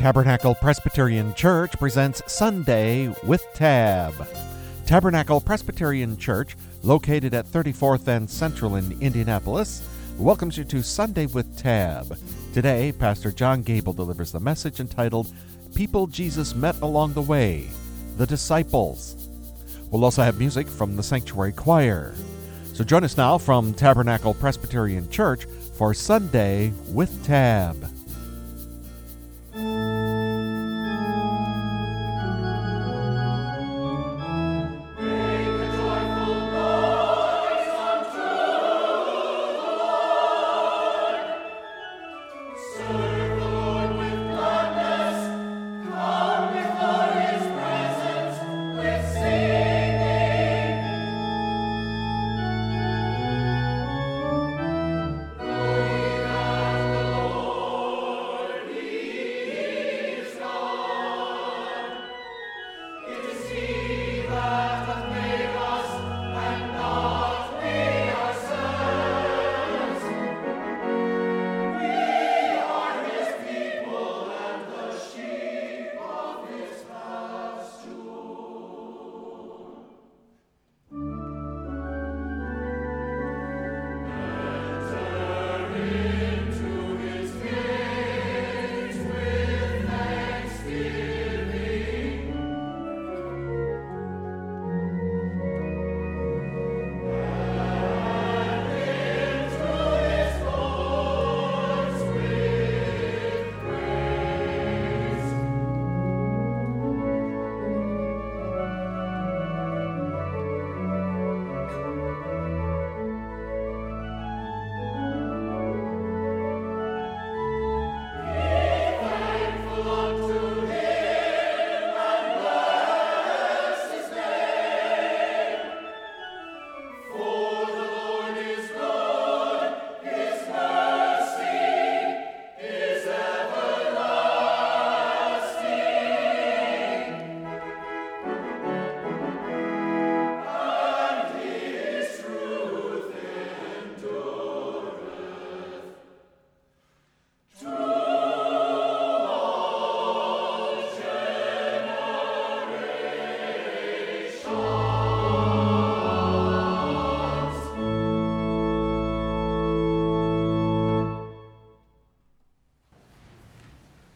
Tabernacle Presbyterian Church presents Sunday with Tab. Tabernacle Presbyterian Church, located at 34th and Central in Indianapolis, welcomes you to Sunday with Tab. Today, Pastor John Gable delivers the message entitled People Jesus Met Along the Way, the Disciples. We'll also have music from the Sanctuary Choir. So join us now from Tabernacle Presbyterian Church for Sunday with Tab.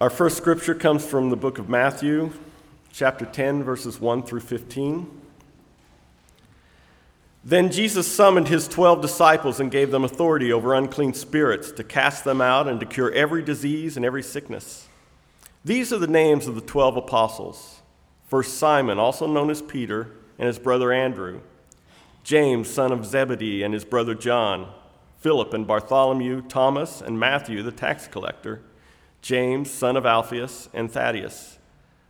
Our first scripture comes from the book of Matthew, chapter 10, verses 1 through 15. Then Jesus summoned his twelve disciples and gave them authority over unclean spirits to cast them out and to cure every disease and every sickness. These are the names of the twelve apostles. First, Simon, also known as Peter, and his brother Andrew, James, son of Zebedee, and his brother John, Philip and Bartholomew, Thomas, and Matthew, the tax collector. James, son of Alphaeus, and Thaddeus,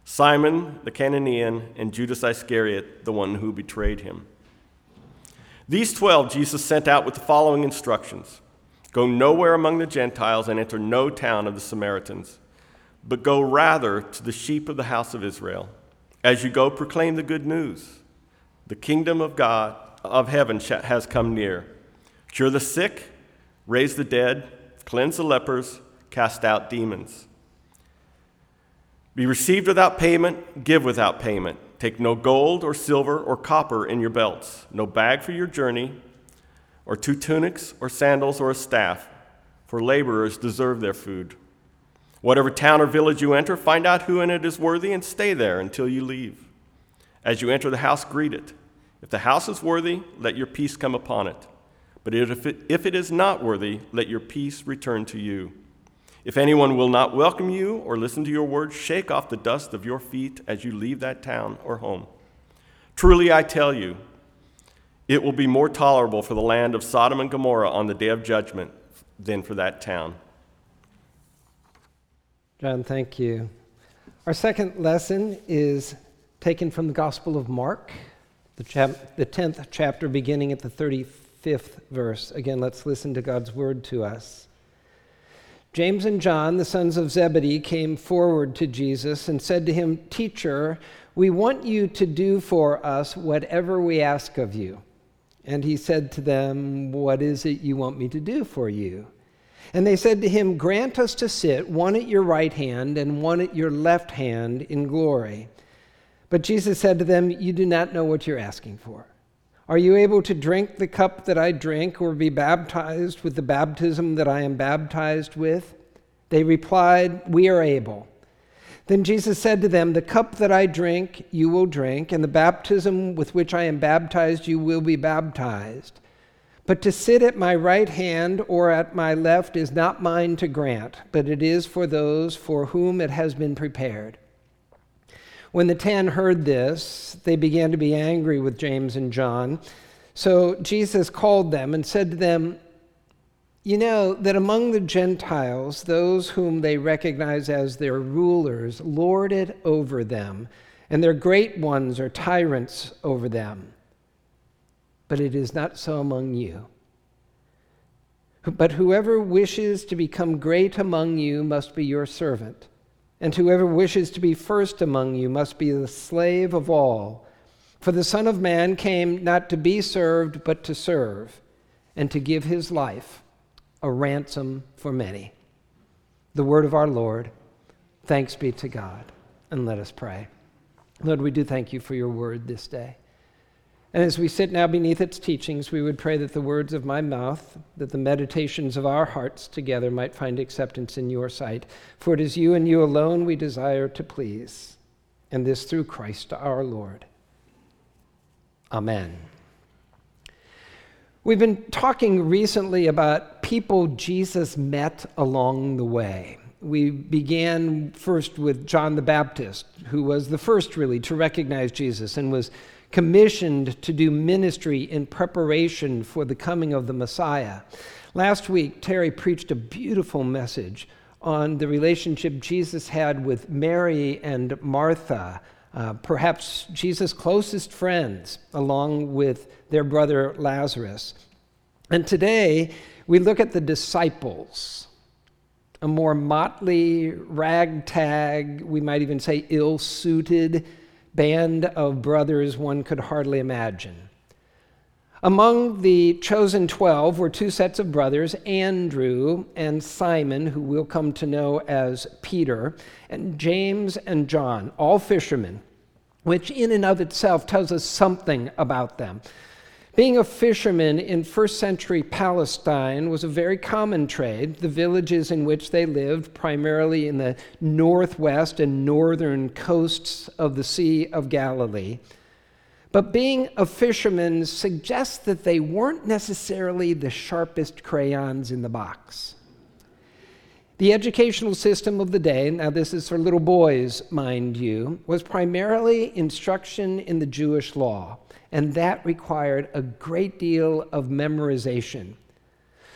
Simon the Cananean, and Judas Iscariot, the one who betrayed him. These twelve Jesus sent out with the following instructions Go nowhere among the Gentiles and enter no town of the Samaritans, but go rather to the sheep of the house of Israel. As you go, proclaim the good news. The kingdom of God, of heaven, has come near. Cure the sick, raise the dead, cleanse the lepers cast out demons. Be received without payment, give without payment. Take no gold or silver or copper in your belts, no bag for your journey, or two tunics or sandals or a staff, for laborers deserve their food. Whatever town or village you enter, find out who in it is worthy and stay there until you leave. As you enter the house, greet it. If the house is worthy, let your peace come upon it. But if it, if it is not worthy, let your peace return to you. If anyone will not welcome you or listen to your words, shake off the dust of your feet as you leave that town or home. Truly, I tell you, it will be more tolerable for the land of Sodom and Gomorrah on the day of judgment than for that town. John, thank you. Our second lesson is taken from the Gospel of Mark, the, chap- the 10th chapter, beginning at the 35th verse. Again, let's listen to God's word to us. James and John, the sons of Zebedee, came forward to Jesus and said to him, Teacher, we want you to do for us whatever we ask of you. And he said to them, What is it you want me to do for you? And they said to him, Grant us to sit, one at your right hand and one at your left hand in glory. But Jesus said to them, You do not know what you're asking for. Are you able to drink the cup that I drink, or be baptized with the baptism that I am baptized with? They replied, We are able. Then Jesus said to them, The cup that I drink, you will drink, and the baptism with which I am baptized, you will be baptized. But to sit at my right hand or at my left is not mine to grant, but it is for those for whom it has been prepared. When the ten heard this, they began to be angry with James and John. So Jesus called them and said to them, You know that among the Gentiles, those whom they recognize as their rulers lord it over them, and their great ones are tyrants over them but it is not so among you. But whoever wishes to become great among you must be your servant, and whoever wishes to be first among you must be the slave of all. For the Son of Man came not to be served, but to serve, and to give his life a ransom for many. The word of our Lord. Thanks be to God. And let us pray. Lord, we do thank you for your word this day. And as we sit now beneath its teachings, we would pray that the words of my mouth, that the meditations of our hearts together might find acceptance in your sight. For it is you and you alone we desire to please, and this through Christ our Lord. Amen. We've been talking recently about people Jesus met along the way. We began first with John the Baptist, who was the first really to recognize Jesus and was commissioned to do ministry in preparation for the coming of the Messiah. Last week, Terry preached a beautiful message on the relationship Jesus had with Mary and Martha, uh, perhaps Jesus' closest friends, along with their brother Lazarus. And today, we look at the disciples, a more motley, ragtag, we might even say ill suited band of brothers one could hardly imagine. Among the chosen 12 were two sets of brothers, Andrew and Simon, who we'll come to know as Peter, and James and John, all fishermen, which in and of itself tells us something about them. Being a fisherman in first century Palestine was a very common trade. The villages in which they lived, primarily in the northwest and northern coasts of the Sea of Galilee. But being a fisherman suggests that they weren't necessarily the sharpest crayons in the box. The educational system of the day, now this is for little boys, mind you, was primarily instruction in the Jewish law and that required a great deal of memorization.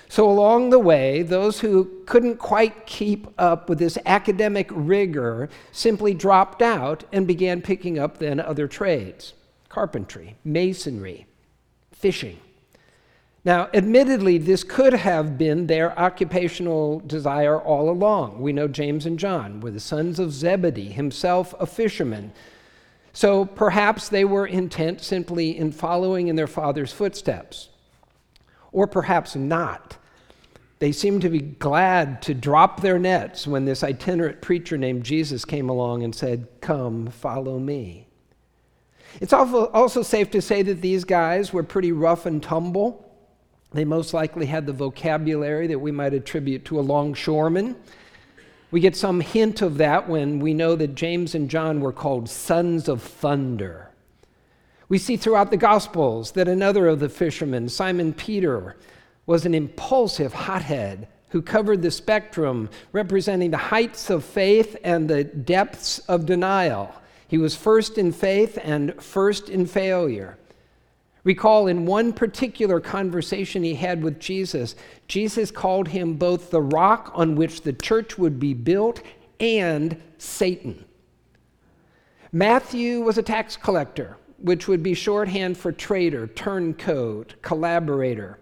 So, along the way, those who couldn't quite keep up with this academic rigor simply dropped out and began picking up then other trades carpentry, masonry, fishing. Now, admittedly, this could have been their occupational desire all along. We know James and John were the sons of Zebedee, himself a fisherman so perhaps they were intent simply in following in their father's footsteps. Or perhaps not. They seemed to be glad to drop their nets when this itinerant preacher named Jesus came along and said, Come, follow me. It's also safe to say that these guys were pretty rough and tumble. They most likely had the vocabulary that we might attribute to a longshoreman. We get some hint of that when we know that James and John were called sons of thunder. We see throughout the Gospels that another of the fishermen, Simon Peter, was an impulsive hothead who covered the spectrum representing the heights of faith and the depths of denial. He was first in faith and first in failure. Recall in one particular conversation he had with Jesus, Jesus called him both the rock on which the church would be built and Satan. Matthew was a tax collector, which would be shorthand for traitor, turncoat, collaborator.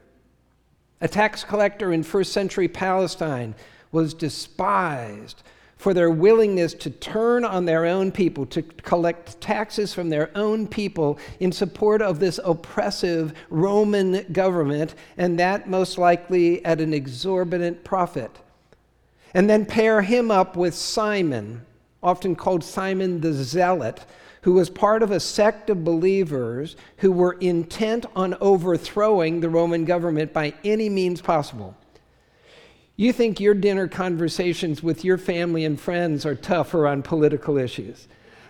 A tax collector in first century Palestine was despised for their willingness to turn on their own people, to collect taxes from their own people in support of this oppressive Roman government, and that most likely at an exorbitant profit. And then pair him up with Simon, often called Simon the Zealot, who was part of a sect of believers who were intent on overthrowing the Roman government by any means possible. You think your dinner conversations with your family and friends are tougher on political issues.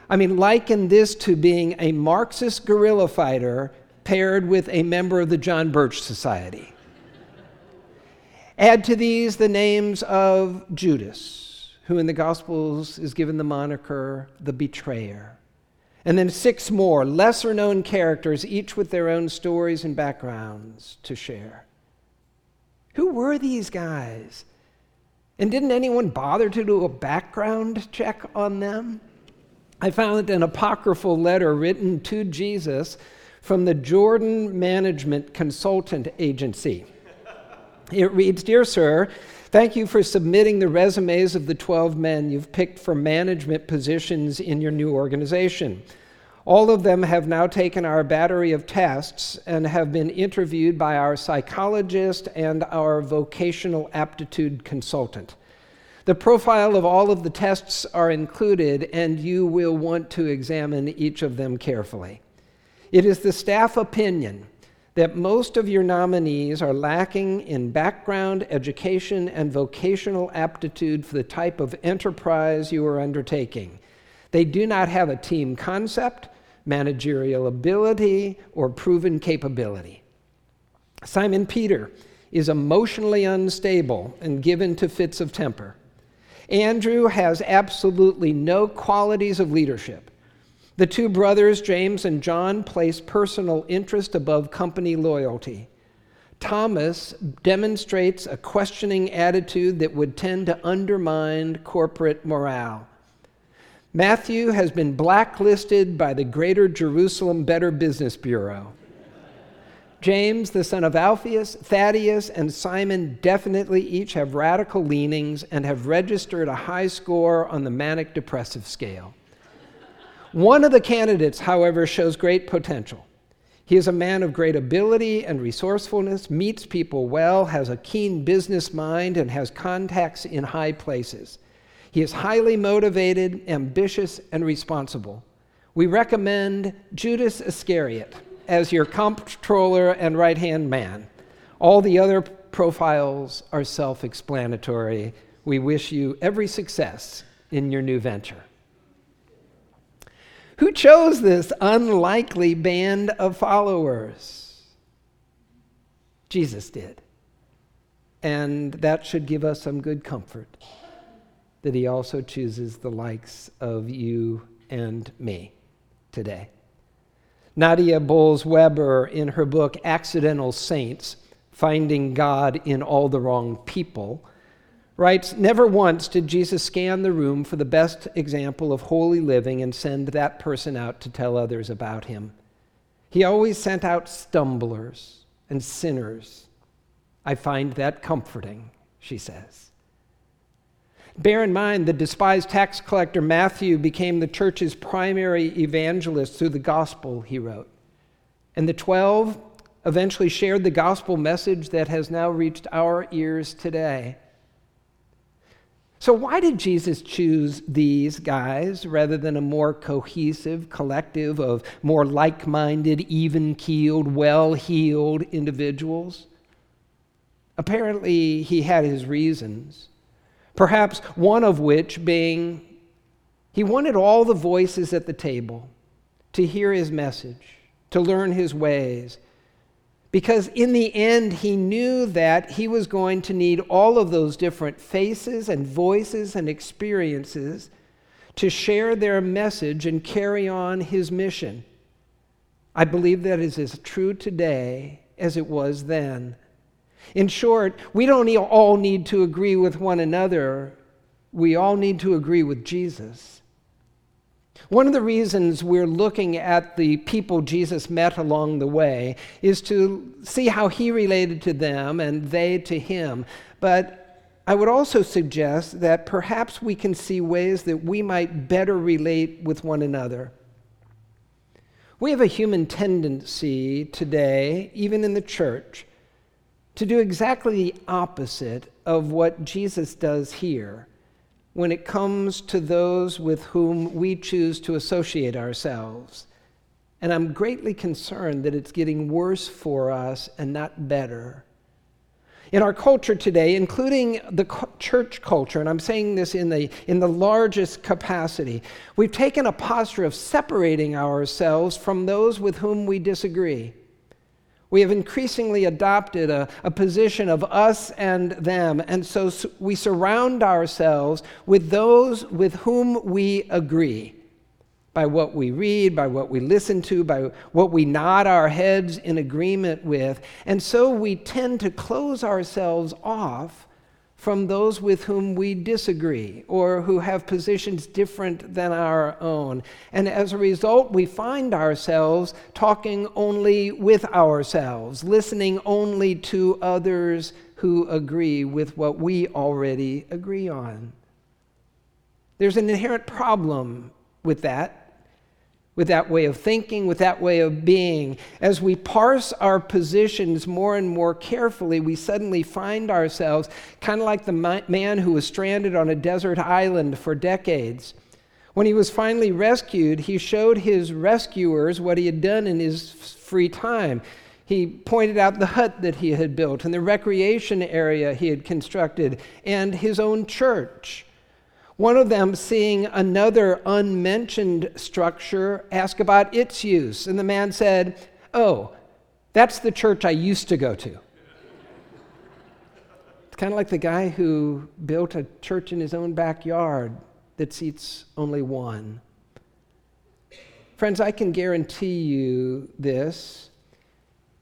I mean, liken this to being a Marxist guerrilla fighter paired with a member of the John Birch Society. Add to these the names of Judas, who in the Gospels is given the moniker the betrayer. And then six more lesser known characters, each with their own stories and backgrounds to share. Who were these guys? And didn't anyone bother to do a background check on them? I found an apocryphal letter written to Jesus from the Jordan Management Consultant Agency. It reads Dear Sir, thank you for submitting the resumes of the 12 men you've picked for management positions in your new organization. All of them have now taken our battery of tests and have been interviewed by our psychologist and our vocational aptitude consultant. The profile of all of the tests are included, and you will want to examine each of them carefully. It is the staff opinion that most of your nominees are lacking in background, education, and vocational aptitude for the type of enterprise you are undertaking. They do not have a team concept managerial ability, or proven capability. Simon Peter is emotionally unstable and given to fits of temper. Andrew has absolutely no qualities of leadership. The two brothers, James and John, place personal interest above company loyalty. Thomas demonstrates a questioning attitude that would tend to undermine corporate morale. Matthew has been blacklisted by the Greater Jerusalem Better Business Bureau. James, the son of Alphaeus, Thaddeus, and Simon definitely each have radical leanings and have registered a high score on the manic depressive scale. One of the candidates, however, shows great potential. He is a man of great ability and resourcefulness, meets people well, has a keen business mind, and has contacts in high places. He is highly motivated, ambitious, and responsible. We recommend Judas Iscariot as your comptroller and right hand man. All the other profiles are self explanatory. We wish you every success in your new venture. Who chose this unlikely band of followers? Jesus did. And that should give us some good comfort that He also chooses the likes of you and me today. Nadia Bolz-Weber, in her book Accidental Saints Finding God in All the Wrong People, writes Never once did Jesus scan the room for the best example of holy living and send that person out to tell others about him. He always sent out stumblers and sinners. I find that comforting, she says. Bear in mind, the despised tax collector Matthew became the church's primary evangelist through the gospel he wrote. And the 12 eventually shared the gospel message that has now reached our ears today. So, why did Jesus choose these guys rather than a more cohesive collective of more like minded, even keeled, well heeled individuals? Apparently, he had his reasons. Perhaps one of which being he wanted all the voices at the table to hear his message, to learn his ways. Because in the end, he knew that he was going to need all of those different faces and voices and experiences to share their message and carry on his mission. I believe that is as true today as it was then. In short, we don't all need to agree with one another, we all need to agree with Jesus. One of the reasons we're looking at the people Jesus met along the way is to see how he related to them and they to him. But I would also suggest that perhaps we can see ways that we might better relate with one another. We have a human tendency today, even in the church, to do exactly the opposite of what Jesus does here when it comes to those with whom we choose to associate ourselves. And I'm greatly concerned that it's getting worse for us and not better. In our culture today, including the church culture, and I'm saying this in the, in the largest capacity, we've taken a posture of separating ourselves from those with whom we disagree. We have increasingly adopted a, a position of us and them, and so we surround ourselves with those with whom we agree by what we read, by what we listen to, by what we nod our heads in agreement with. And so we tend to close ourselves off from those with whom we disagree or who have positions different than our own. And as a result, we find ourselves talking only with ourselves, listening only to others who agree with what we already agree on. There's an inherent problem with that with that way of thinking, with that way of being. As we parse our positions more and more carefully, we suddenly find ourselves kind of like the man who was stranded on a desert island for decades. When he was finally rescued, he showed his rescuers what he had done in his free time. He pointed out the hut that he had built and the recreation area he had constructed and his own church. One of them, seeing another unmentioned structure, asked about its use. And the man said, Oh, that's the church I used to go to. It's kind of like the guy who built a church in his own backyard that seats only one. Friends, I can guarantee you this.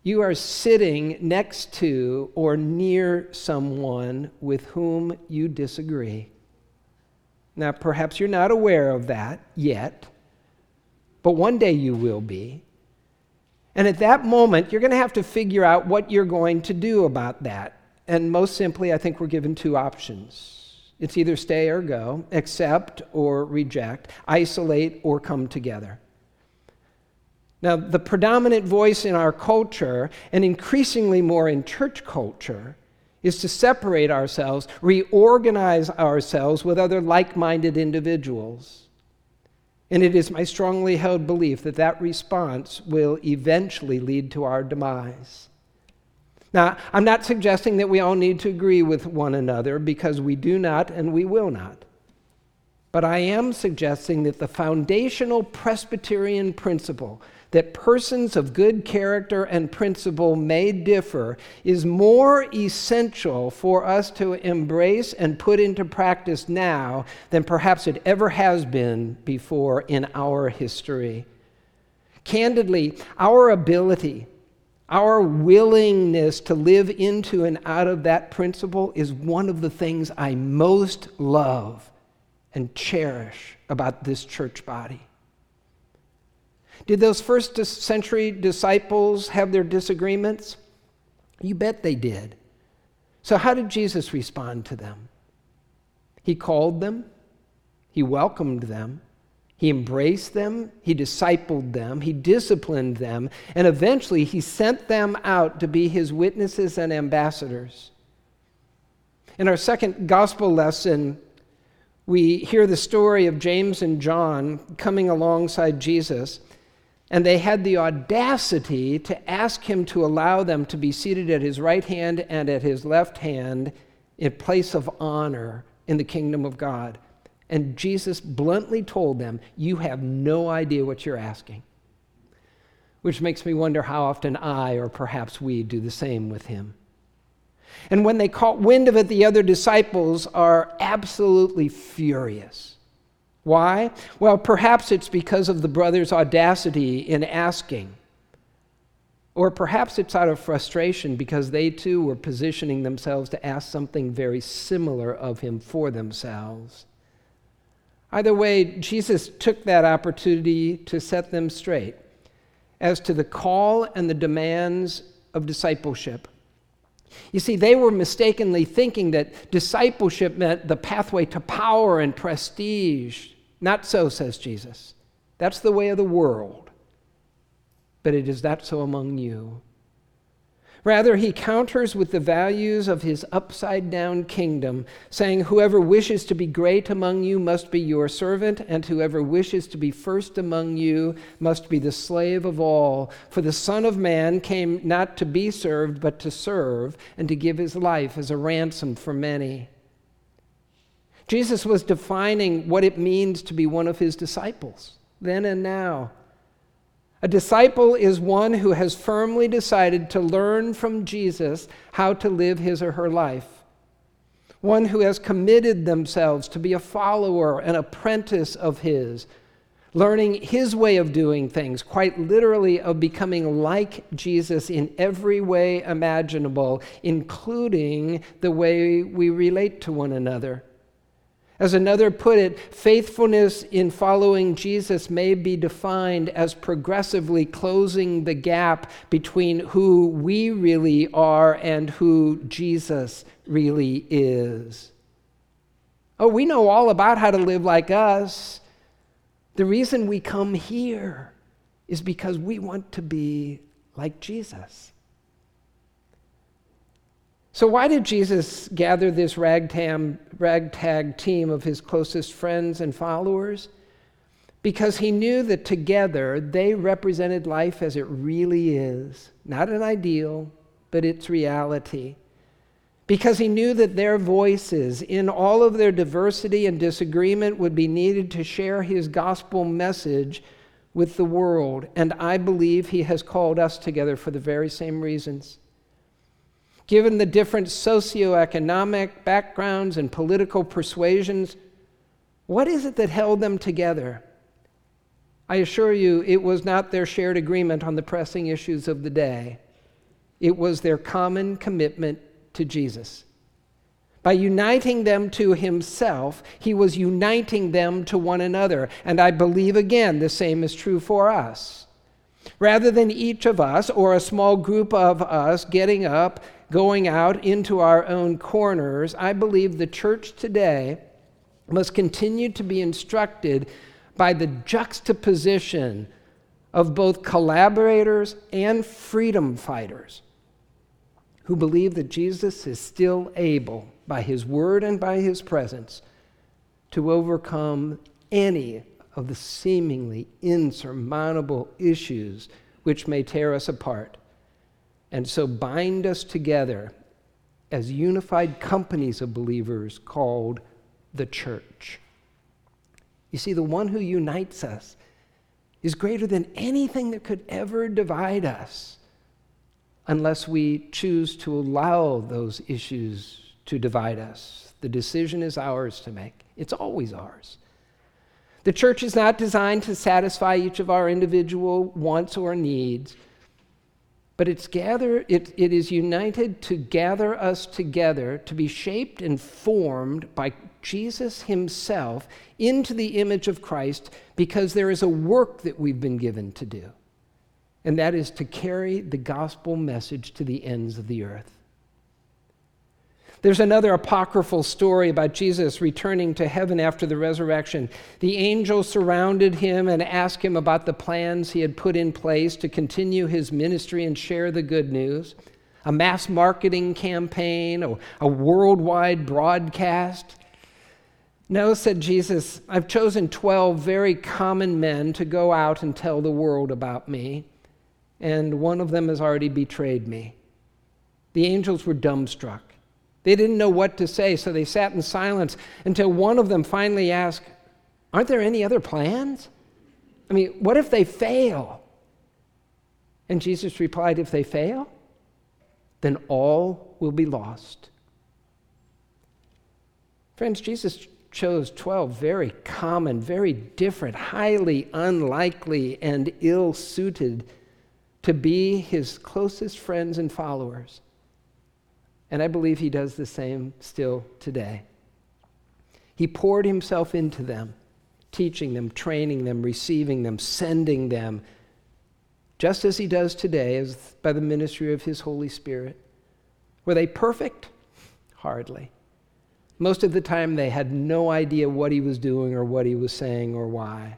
You are sitting next to or near someone with whom you disagree. Now, perhaps you're not aware of that yet, but one day you will be. And at that moment, you're going to have to figure out what you're going to do about that. And most simply, I think we're given two options it's either stay or go, accept or reject, isolate or come together. Now, the predominant voice in our culture, and increasingly more in church culture, is to separate ourselves, reorganize ourselves with other like minded individuals. And it is my strongly held belief that that response will eventually lead to our demise. Now, I'm not suggesting that we all need to agree with one another because we do not and we will not. But I am suggesting that the foundational Presbyterian principle that persons of good character and principle may differ is more essential for us to embrace and put into practice now than perhaps it ever has been before in our history. Candidly, our ability, our willingness to live into and out of that principle is one of the things I most love and cherish about this church body. Did those first century disciples have their disagreements? You bet they did. So, how did Jesus respond to them? He called them, he welcomed them, he embraced them, he discipled them, he disciplined them, and eventually he sent them out to be his witnesses and ambassadors. In our second gospel lesson, we hear the story of James and John coming alongside Jesus and they had the audacity to ask him to allow them to be seated at his right hand and at his left hand in place of honor in the kingdom of God. And Jesus bluntly told them, You have no idea what you're asking. Which makes me wonder how often I, or perhaps we, do the same with him. And when they caught wind of it, the other disciples are absolutely furious. Why? Well, perhaps it's because of the brother's audacity in asking. Or perhaps it's out of frustration because they too were positioning themselves to ask something very similar of him for themselves. Either way, Jesus took that opportunity to set them straight as to the call and the demands of discipleship. You see, they were mistakenly thinking that discipleship meant the pathway to power and prestige. Not so, says Jesus. That's the way of the world. But it is not so among you. Rather, he counters with the values of his upside down kingdom, saying, Whoever wishes to be great among you must be your servant, and whoever wishes to be first among you must be the slave of all. For the Son of Man came not to be served, but to serve, and to give his life as a ransom for many. Jesus was defining what it means to be one of his disciples, then and now. A disciple is one who has firmly decided to learn from Jesus how to live his or her life. One who has committed themselves to be a follower, an apprentice of his, learning his way of doing things, quite literally, of becoming like Jesus in every way imaginable, including the way we relate to one another. As another put it, faithfulness in following Jesus may be defined as progressively closing the gap between who we really are and who Jesus really is. Oh, we know all about how to live like us. The reason we come here is because we want to be like Jesus. So, why did Jesus gather this ragtag, ragtag team of his closest friends and followers? Because he knew that together they represented life as it really is not an ideal, but its reality. Because he knew that their voices, in all of their diversity and disagreement, would be needed to share his gospel message with the world. And I believe he has called us together for the very same reasons. Given the different socioeconomic backgrounds and political persuasions, what is it that held them together? I assure you, it was not their shared agreement on the pressing issues of the day. It was their common commitment to Jesus. By uniting them to himself, he was uniting them to one another. And I believe again the same is true for us. Rather than each of us or a small group of us getting up going out into our own corners, I believe the church today must continue to be instructed by the juxtaposition of both collaborators and freedom fighters who believe that Jesus is still able, by his word and by his presence, to overcome any of the seemingly insurmountable issues which may tear us apart and so bind us together as unified companies of believers called the church. You see, the one who unites us is greater than anything that could ever divide us unless we choose to allow those issues to divide us. The decision is ours to make, it's always ours. The church is not designed to satisfy each of our individual wants or needs but it's gather, it, it is united to gather us together to be shaped and formed by Jesus Himself into the image of Christ because there is a work that we've been given to do. And that is to carry the gospel message to the ends of the earth. There's another apocryphal story about Jesus returning to heaven after the resurrection. The angels surrounded him and asked him about the plans he had put in place to continue his ministry and share the good news a mass marketing campaign, a, worldwide broadcast. No, said Jesus, I've chosen 12 very common men to go out and tell the world about me, and one of them has already betrayed me. The angels were dumbstruck. They didn't know what to say, so they sat in silence until one of them finally asked, Aren't there any other plans? I mean, what if they fail? And Jesus replied, If they fail, then all will be lost. Friends, Jesus chose 12 very common, very different, highly unlikely, and ill suited to be his closest friends and followers. And I believe he does the same still today. He poured himself into them, teaching them, training them, receiving them, sending them, just as he does today as by the ministry of his Holy Spirit. Were they perfect? Hardly. Most of the time, they had no idea what he was doing or what he was saying or why.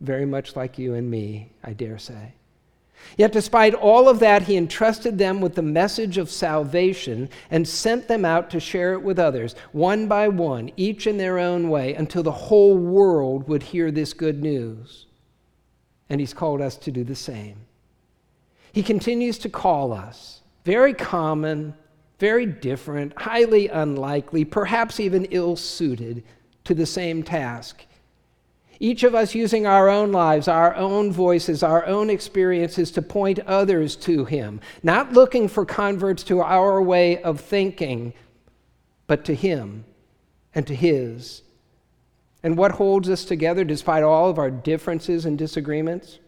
Very much like you and me, I dare say. Yet, despite all of that, he entrusted them with the message of salvation and sent them out to share it with others, one by one, each in their own way, until the whole world would hear this good news. And he's called us to do the same. He continues to call us, very common, very different, highly unlikely, perhaps even ill suited to the same task. Each of us using our own lives, our own voices, our own experiences to point others to Him, not looking for converts to our way of thinking, but to Him and to His. And what holds us together despite all of our differences and disagreements?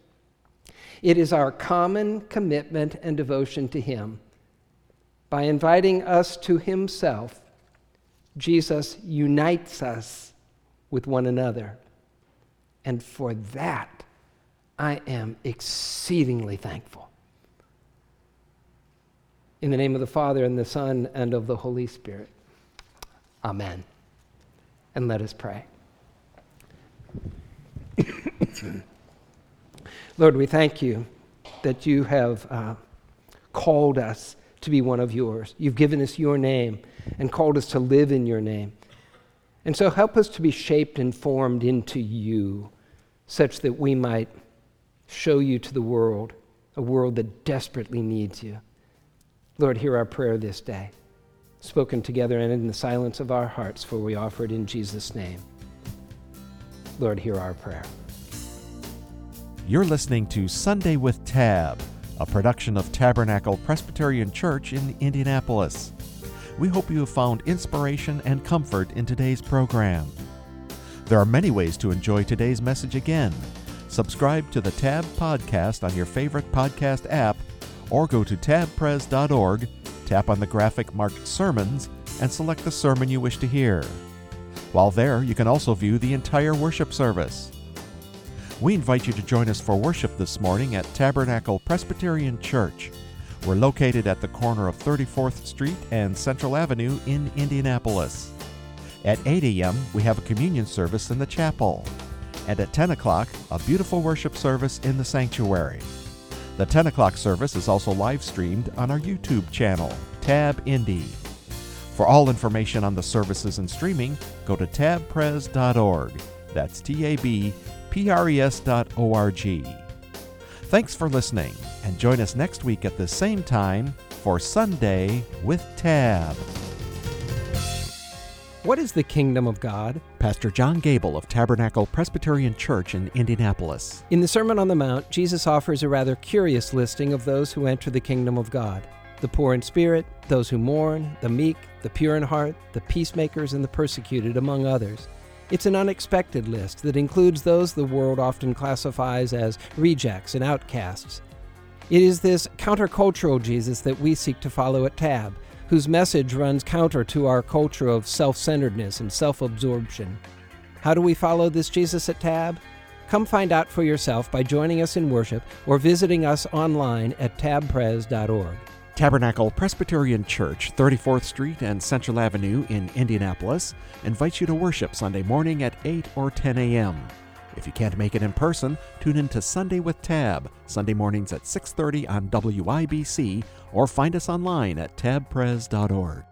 It is our common commitment and devotion to Him. By inviting us to Himself, Jesus unites us with one another. And for that, I am exceedingly thankful. In the name of the Father, and the Son, and of the Holy Spirit. Amen. And let us pray. Lord, we thank you that you have uh, called us to be one of yours. You've given us your name and called us to live in your name. And so help us to be shaped and formed into you such that we might show you to the world, a world that desperately needs you. Lord, hear our prayer this day, spoken together and in the silence of our hearts, for we offer it in Jesus' name. Lord, hear our prayer. You're listening to Sunday with Tab, a production of Tabernacle Presbyterian Church in Indianapolis. We hope you have found inspiration and comfort in today's program. There are many ways to enjoy today's message again. Subscribe to the Tab Podcast on your favorite podcast app, or go to tabpres.org, tap on the graphic marked Sermons, and select the sermon you wish to hear. While there, you can also view the entire worship service. We invite you to join us for worship this morning at Tabernacle Presbyterian Church. We're located at the corner of 34th Street and Central Avenue in Indianapolis. At 8 a.m., we have a communion service in the chapel. And at 10 o'clock, a beautiful worship service in the sanctuary. The 10 o'clock service is also live streamed on our YouTube channel, Tab Indy. For all information on the services and streaming, go to tabpres.org. That's T A B P R E S dot O R G. Thanks for listening, and join us next week at the same time for Sunday with Tab. What is the kingdom of God? Pastor John Gable of Tabernacle Presbyterian Church in Indianapolis. In the Sermon on the Mount, Jesus offers a rather curious listing of those who enter the kingdom of God the poor in spirit, those who mourn, the meek, the pure in heart, the peacemakers, and the persecuted, among others. It's an unexpected list that includes those the world often classifies as rejects and outcasts. It is this countercultural Jesus that we seek to follow at Tab, whose message runs counter to our culture of self centeredness and self absorption. How do we follow this Jesus at Tab? Come find out for yourself by joining us in worship or visiting us online at tabpres.org. Tabernacle Presbyterian Church, 34th Street and Central Avenue in Indianapolis, invites you to worship Sunday morning at 8 or 10 a.m. If you can't make it in person, tune in to Sunday with Tab, Sunday mornings at 6:30 on WIBC, or find us online at tabpres.org.